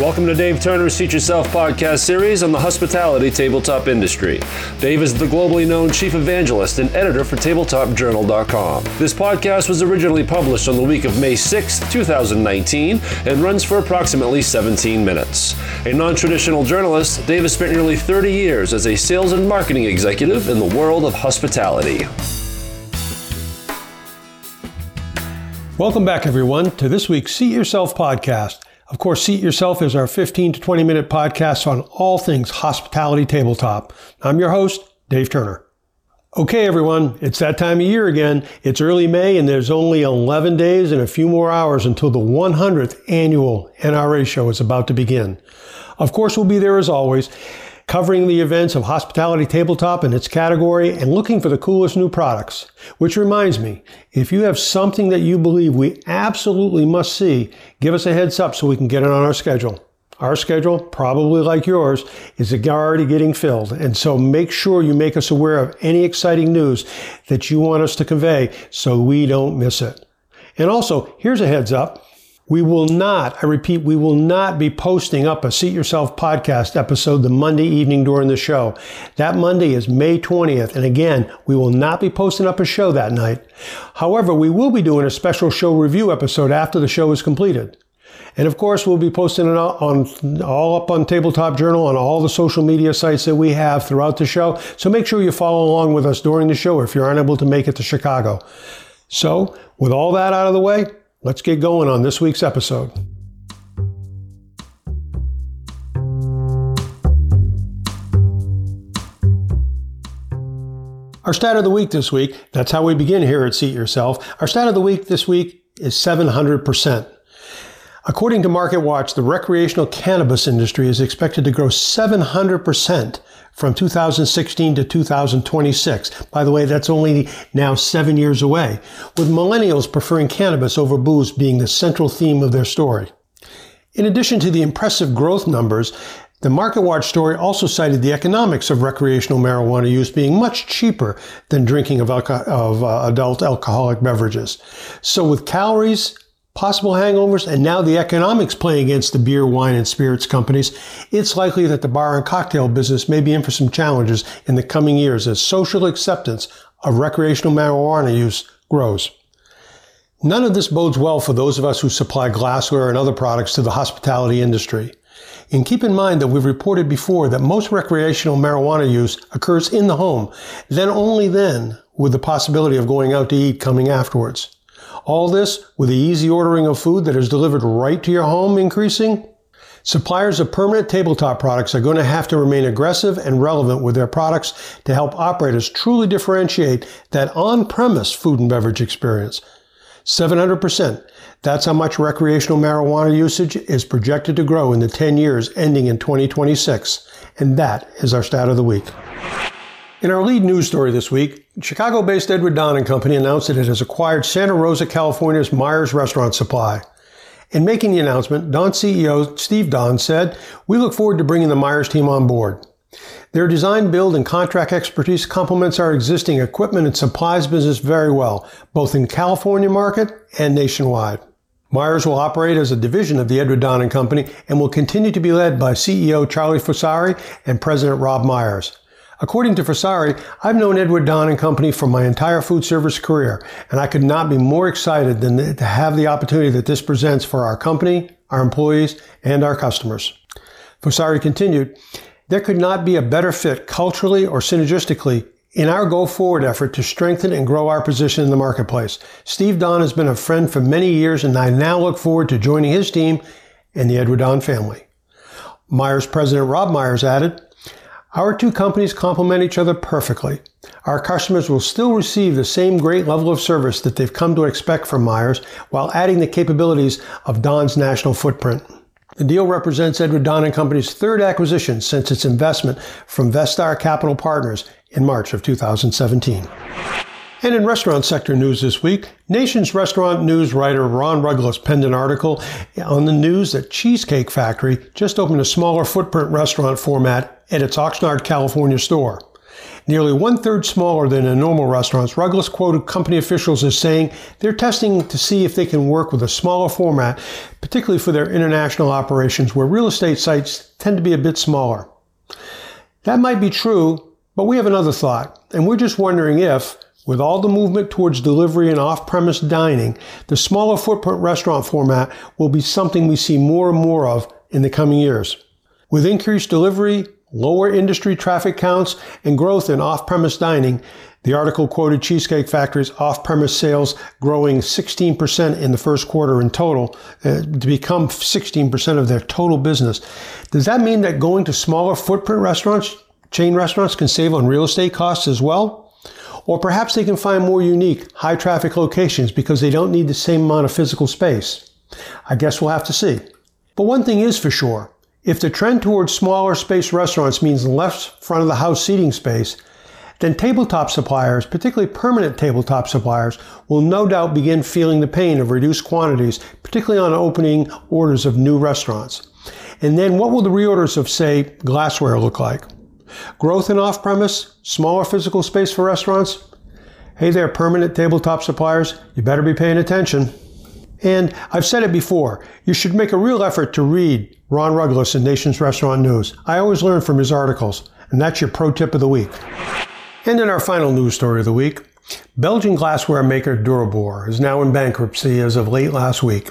Welcome to Dave Turner's Seat Yourself podcast series on the hospitality tabletop industry. Dave is the globally known chief evangelist and editor for TabletopJournal.com. This podcast was originally published on the week of May 6, 2019, and runs for approximately 17 minutes. A non traditional journalist, Dave has spent nearly 30 years as a sales and marketing executive in the world of hospitality. Welcome back, everyone, to this week's Seat Yourself podcast. Of course, Seat Yourself is our 15 to 20 minute podcast on all things hospitality tabletop. I'm your host, Dave Turner. Okay, everyone, it's that time of year again. It's early May, and there's only 11 days and a few more hours until the 100th annual NRA show is about to begin. Of course, we'll be there as always covering the events of Hospitality Tabletop and its category and looking for the coolest new products. Which reminds me, if you have something that you believe we absolutely must see, give us a heads up so we can get it on our schedule. Our schedule, probably like yours, is already getting filled. And so make sure you make us aware of any exciting news that you want us to convey so we don't miss it. And also, here's a heads up. We will not, I repeat, we will not be posting up a Seat Yourself podcast episode the Monday evening during the show. That Monday is May 20th. And again, we will not be posting up a show that night. However, we will be doing a special show review episode after the show is completed. And of course, we'll be posting it on all up on Tabletop Journal on all the social media sites that we have throughout the show. So make sure you follow along with us during the show if you're unable to make it to Chicago. So, with all that out of the way, Let's get going on this week's episode. Our stat of the week this week, that's how we begin here at Seat Yourself. Our stat of the week this week is 700%. According to MarketWatch, the recreational cannabis industry is expected to grow 700% from 2016 to 2026. By the way, that's only now seven years away, with millennials preferring cannabis over booze being the central theme of their story. In addition to the impressive growth numbers, the MarketWatch story also cited the economics of recreational marijuana use being much cheaper than drinking of, alco- of uh, adult alcoholic beverages. So with calories, possible hangovers, and now the economics playing against the beer, wine, and spirits companies, it's likely that the bar and cocktail business may be in for some challenges in the coming years as social acceptance of recreational marijuana use grows. None of this bodes well for those of us who supply glassware and other products to the hospitality industry. And keep in mind that we've reported before that most recreational marijuana use occurs in the home, then only then with the possibility of going out to eat coming afterwards. All this with the easy ordering of food that is delivered right to your home increasing. Suppliers of permanent tabletop products are going to have to remain aggressive and relevant with their products to help operators truly differentiate that on-premise food and beverage experience. 700%. That's how much recreational marijuana usage is projected to grow in the 10 years ending in 2026. And that is our stat of the week. In our lead news story this week, Chicago-based Edward Don and Company announced that it has acquired Santa Rosa, California's Myers Restaurant Supply. In making the announcement, Don CEO Steve Don said, "We look forward to bringing the Myers team on board. Their design, build, and contract expertise complements our existing equipment and supplies business very well, both in California market and nationwide." Myers will operate as a division of the Edward Don and Company and will continue to be led by CEO Charlie Fossari and President Rob Myers. According to Fossari, I've known Edward Don and Company for my entire food service career, and I could not be more excited than to have the opportunity that this presents for our company, our employees, and our customers. Fossari continued, there could not be a better fit culturally or synergistically in our go forward effort to strengthen and grow our position in the marketplace. Steve Don has been a friend for many years, and I now look forward to joining his team and the Edward Don family. Myers president Rob Myers added, our two companies complement each other perfectly. Our customers will still receive the same great level of service that they've come to expect from Myers while adding the capabilities of Don's national footprint. The deal represents Edward Don and Company's third acquisition since its investment from Vestar Capital Partners in March of 2017. And in restaurant sector news this week, Nation's restaurant news writer Ron Ruggles penned an article on the news that Cheesecake Factory just opened a smaller footprint restaurant format at its Oxnard, California store. Nearly one third smaller than in normal restaurants, Ruggles quoted company officials as saying they're testing to see if they can work with a smaller format, particularly for their international operations where real estate sites tend to be a bit smaller. That might be true, but we have another thought, and we're just wondering if, with all the movement towards delivery and off premise dining, the smaller footprint restaurant format will be something we see more and more of in the coming years. With increased delivery, lower industry traffic counts, and growth in off premise dining, the article quoted Cheesecake Factory's off premise sales growing 16% in the first quarter in total uh, to become 16% of their total business. Does that mean that going to smaller footprint restaurants, chain restaurants, can save on real estate costs as well? Or perhaps they can find more unique, high traffic locations because they don't need the same amount of physical space. I guess we'll have to see. But one thing is for sure if the trend towards smaller space restaurants means less front of the house seating space, then tabletop suppliers, particularly permanent tabletop suppliers, will no doubt begin feeling the pain of reduced quantities, particularly on opening orders of new restaurants. And then what will the reorders of, say, glassware look like? Growth in off premise, smaller physical space for restaurants. Hey there, permanent tabletop suppliers, you better be paying attention. And I've said it before, you should make a real effort to read Ron Ruggles in Nation's Restaurant News. I always learn from his articles, and that's your pro tip of the week. And in our final news story of the week, Belgian glassware maker Durobor is now in bankruptcy as of late last week.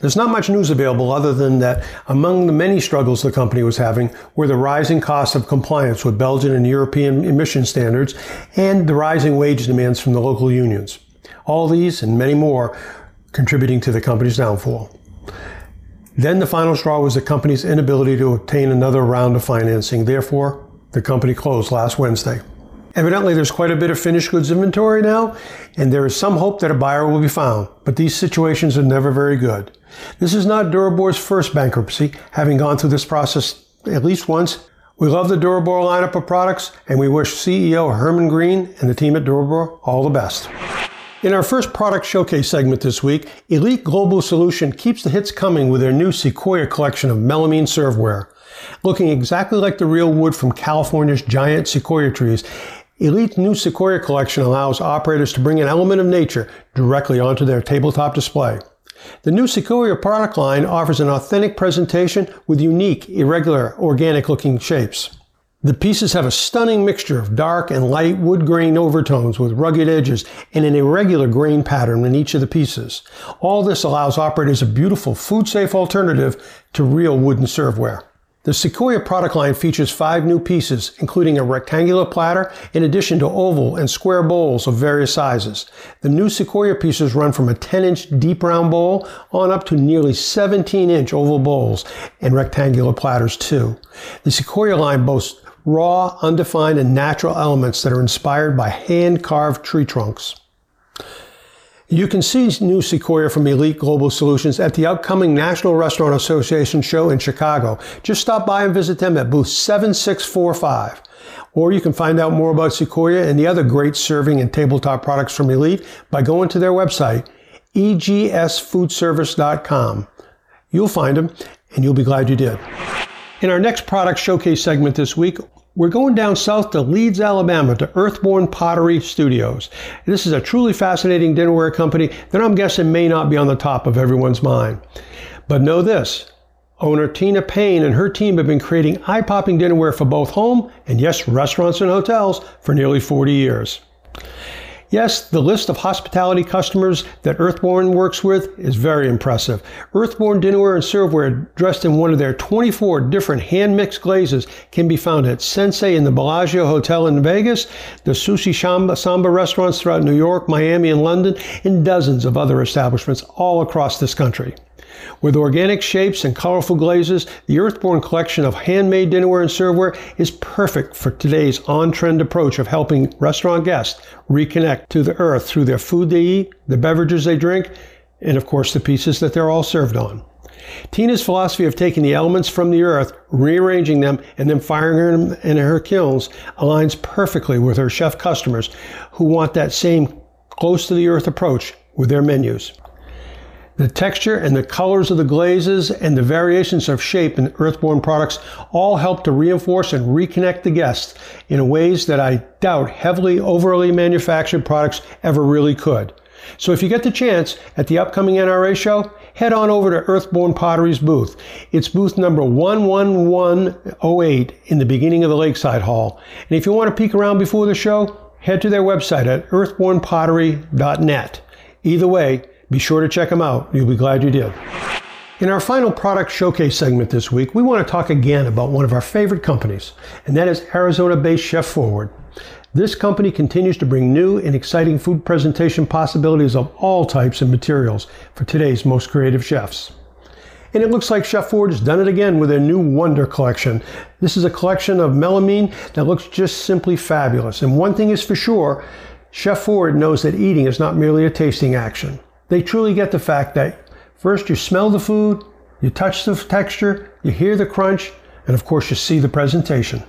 There's not much news available other than that among the many struggles the company was having were the rising costs of compliance with Belgian and European emission standards and the rising wage demands from the local unions. All these and many more contributing to the company's downfall. Then the final straw was the company's inability to obtain another round of financing. Therefore, the company closed last Wednesday. Evidently, there's quite a bit of finished goods inventory now, and there is some hope that a buyer will be found, but these situations are never very good. This is not Durobor's first bankruptcy, having gone through this process at least once. We love the Durobor lineup of products, and we wish CEO Herman Green and the team at Durabor all the best. In our first product showcase segment this week, Elite Global Solution keeps the hits coming with their new Sequoia collection of melamine serveware. Looking exactly like the real wood from California's giant sequoia trees, Elite's new Sequoia collection allows operators to bring an element of nature directly onto their tabletop display. The new Sequoia product line offers an authentic presentation with unique, irregular, organic looking shapes. The pieces have a stunning mixture of dark and light wood grain overtones with rugged edges and an irregular grain pattern in each of the pieces. All this allows operators a beautiful food safe alternative to real wooden serveware. The Sequoia product line features five new pieces, including a rectangular platter in addition to oval and square bowls of various sizes. The new Sequoia pieces run from a 10 inch deep round bowl on up to nearly 17 inch oval bowls and rectangular platters too. The Sequoia line boasts raw, undefined, and natural elements that are inspired by hand carved tree trunks. You can see new Sequoia from Elite Global Solutions at the upcoming National Restaurant Association show in Chicago. Just stop by and visit them at booth 7645. Or you can find out more about Sequoia and the other great serving and tabletop products from Elite by going to their website, egsfoodservice.com. You'll find them and you'll be glad you did. In our next product showcase segment this week, we're going down south to Leeds, Alabama to Earthborn Pottery Studios. This is a truly fascinating dinnerware company that I'm guessing may not be on the top of everyone's mind. But know this owner Tina Payne and her team have been creating eye popping dinnerware for both home and, yes, restaurants and hotels for nearly 40 years. Yes, the list of hospitality customers that Earthborn works with is very impressive. Earthborn dinnerware and serveware dressed in one of their 24 different hand-mixed glazes can be found at Sensi in the Bellagio Hotel in Vegas, the Sushi Shamba, Samba restaurants throughout New York, Miami, and London, and dozens of other establishments all across this country. With organic shapes and colorful glazes, the Earthborn collection of handmade dinnerware and serveware is perfect for today's on trend approach of helping restaurant guests reconnect to the earth through their food they eat, the beverages they drink, and of course the pieces that they're all served on. Tina's philosophy of taking the elements from the earth, rearranging them, and then firing them in her kilns aligns perfectly with her chef customers who want that same close to the earth approach with their menus. The texture and the colors of the glazes and the variations of shape in Earthborn products all help to reinforce and reconnect the guest in ways that I doubt heavily overly manufactured products ever really could. So if you get the chance at the upcoming NRA show, head on over to Earthborn Pottery's booth. It's booth number 11108 in the beginning of the Lakeside Hall. And if you want to peek around before the show, head to their website at earthbornpottery.net. Either way, be sure to check them out. You'll be glad you did. In our final product showcase segment this week, we want to talk again about one of our favorite companies, and that is Arizona based Chef Forward. This company continues to bring new and exciting food presentation possibilities of all types and materials for today's most creative chefs. And it looks like Chef Forward has done it again with their new Wonder Collection. This is a collection of melamine that looks just simply fabulous. And one thing is for sure, Chef Forward knows that eating is not merely a tasting action. They truly get the fact that first you smell the food, you touch the texture, you hear the crunch, and of course you see the presentation.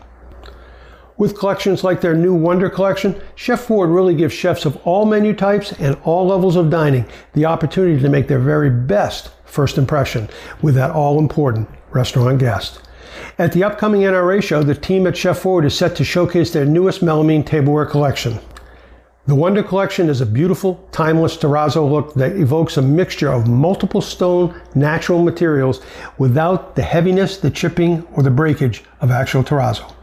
With collections like their new Wonder Collection, Chef Forward really gives chefs of all menu types and all levels of dining the opportunity to make their very best first impression with that all important restaurant guest. At the upcoming NRA show, the team at Chef Forward is set to showcase their newest melamine tableware collection. The Wonder Collection is a beautiful, timeless terrazzo look that evokes a mixture of multiple stone natural materials without the heaviness, the chipping, or the breakage of actual terrazzo.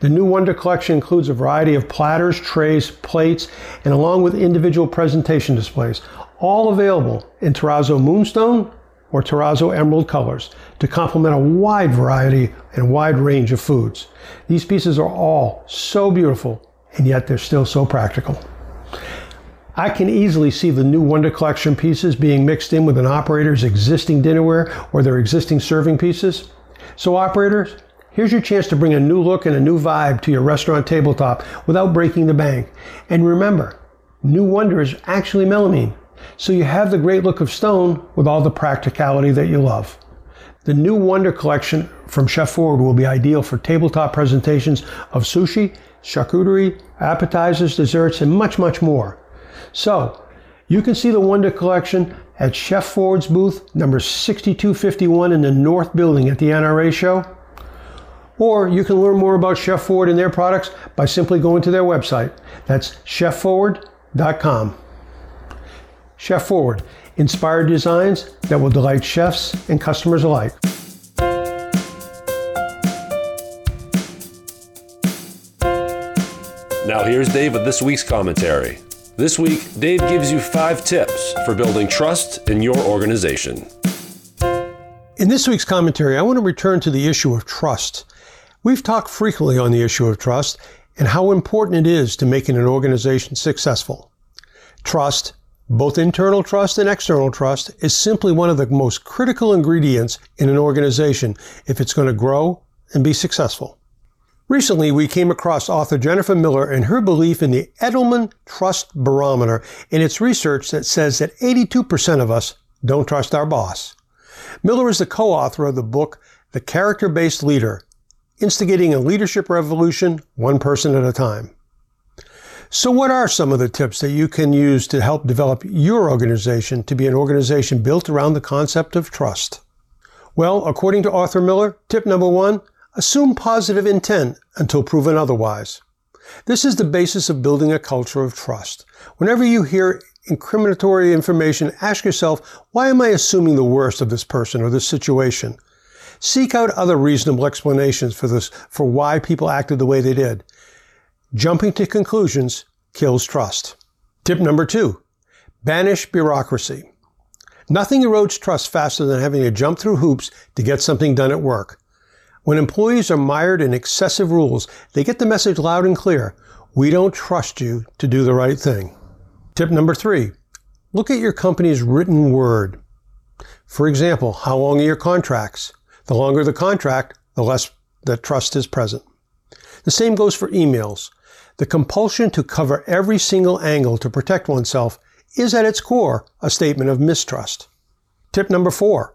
The new Wonder Collection includes a variety of platters, trays, plates, and along with individual presentation displays, all available in terrazzo moonstone or terrazzo emerald colors to complement a wide variety and wide range of foods. These pieces are all so beautiful and yet they're still so practical. I can easily see the new Wonder Collection pieces being mixed in with an operator's existing dinnerware or their existing serving pieces. So operators, Here's your chance to bring a new look and a new vibe to your restaurant tabletop without breaking the bank. And remember, New Wonder is actually melamine, so you have the great look of stone with all the practicality that you love. The new Wonder collection from Chef Forward will be ideal for tabletop presentations of sushi, charcuterie, appetizers, desserts, and much, much more. So, you can see the Wonder collection at Chef Forward's booth number 6251 in the North Building at the NRA show. Or you can learn more about Chef Forward and their products by simply going to their website. That's chefforward.com. Chef Forward, inspired designs that will delight chefs and customers alike. Now here's Dave with this week's commentary. This week, Dave gives you five tips for building trust in your organization. In this week's commentary, I want to return to the issue of trust We've talked frequently on the issue of trust and how important it is to making an organization successful. Trust, both internal trust and external trust, is simply one of the most critical ingredients in an organization if it's going to grow and be successful. Recently, we came across author Jennifer Miller and her belief in the Edelman Trust Barometer and its research that says that 82% of us don't trust our boss. Miller is the co-author of the book The Character-Based Leader, instigating a leadership revolution one person at a time. So, what are some of the tips that you can use to help develop your organization to be an organization built around the concept of trust? Well, according to author Miller, tip number one assume positive intent until proven otherwise. This is the basis of building a culture of trust. Whenever you hear incriminatory information, ask yourself, why am I assuming the worst of this person or this situation? Seek out other reasonable explanations for this, for why people acted the way they did. Jumping to conclusions kills trust. Tip number two, banish bureaucracy. Nothing erodes trust faster than having to jump through hoops to get something done at work. When employees are mired in excessive rules, they get the message loud and clear. We don't trust you to do the right thing. Tip number three, look at your company's written word. For example, how long are your contracts? The longer the contract, the less that trust is present. The same goes for emails. The compulsion to cover every single angle to protect oneself is at its core a statement of mistrust. Tip number four.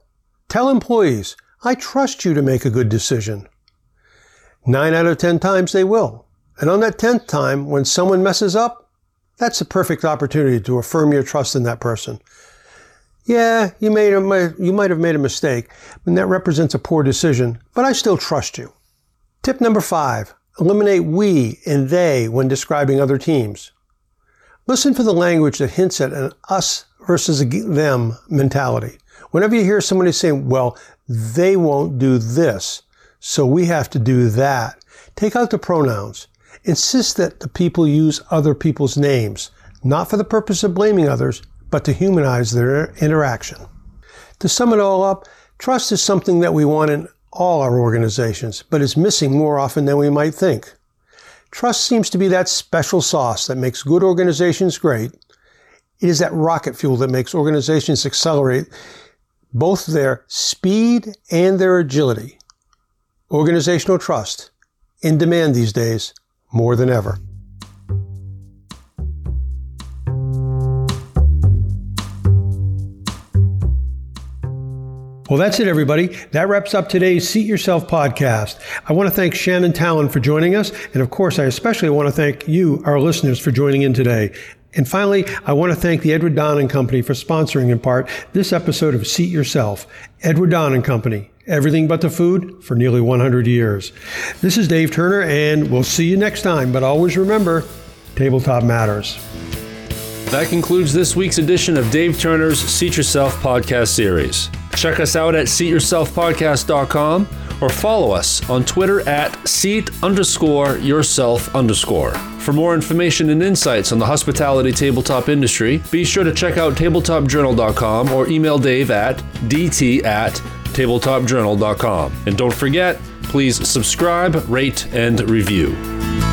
Tell employees, I trust you to make a good decision. Nine out of ten times they will. And on that tenth time, when someone messes up, that's a perfect opportunity to affirm your trust in that person. Yeah, you made a, you might have made a mistake, and that represents a poor decision, but I still trust you. Tip number five, eliminate we and they when describing other teams. Listen for the language that hints at an us versus them mentality. Whenever you hear somebody saying, well, they won't do this, so we have to do that, take out the pronouns. Insist that the people use other people's names, not for the purpose of blaming others, but to humanize their interaction. To sum it all up, trust is something that we want in all our organizations, but is missing more often than we might think. Trust seems to be that special sauce that makes good organizations great. It is that rocket fuel that makes organizations accelerate both their speed and their agility. Organizational trust, in demand these days more than ever. Well, that's it, everybody. That wraps up today's Seat Yourself podcast. I want to thank Shannon Talon for joining us. And of course, I especially want to thank you, our listeners, for joining in today. And finally, I want to thank the Edward Don and Company for sponsoring in part this episode of Seat Yourself. Edward Don and Company, everything but the food for nearly 100 years. This is Dave Turner, and we'll see you next time. But always remember, tabletop matters. That concludes this week's edition of Dave Turner's Seat Yourself podcast series. Check us out at seatyourselfpodcast.com or follow us on Twitter at seat underscore yourself underscore. For more information and insights on the hospitality tabletop industry, be sure to check out tabletopjournal.com or email Dave at dt at tabletopjournal.com. And don't forget, please subscribe, rate, and review.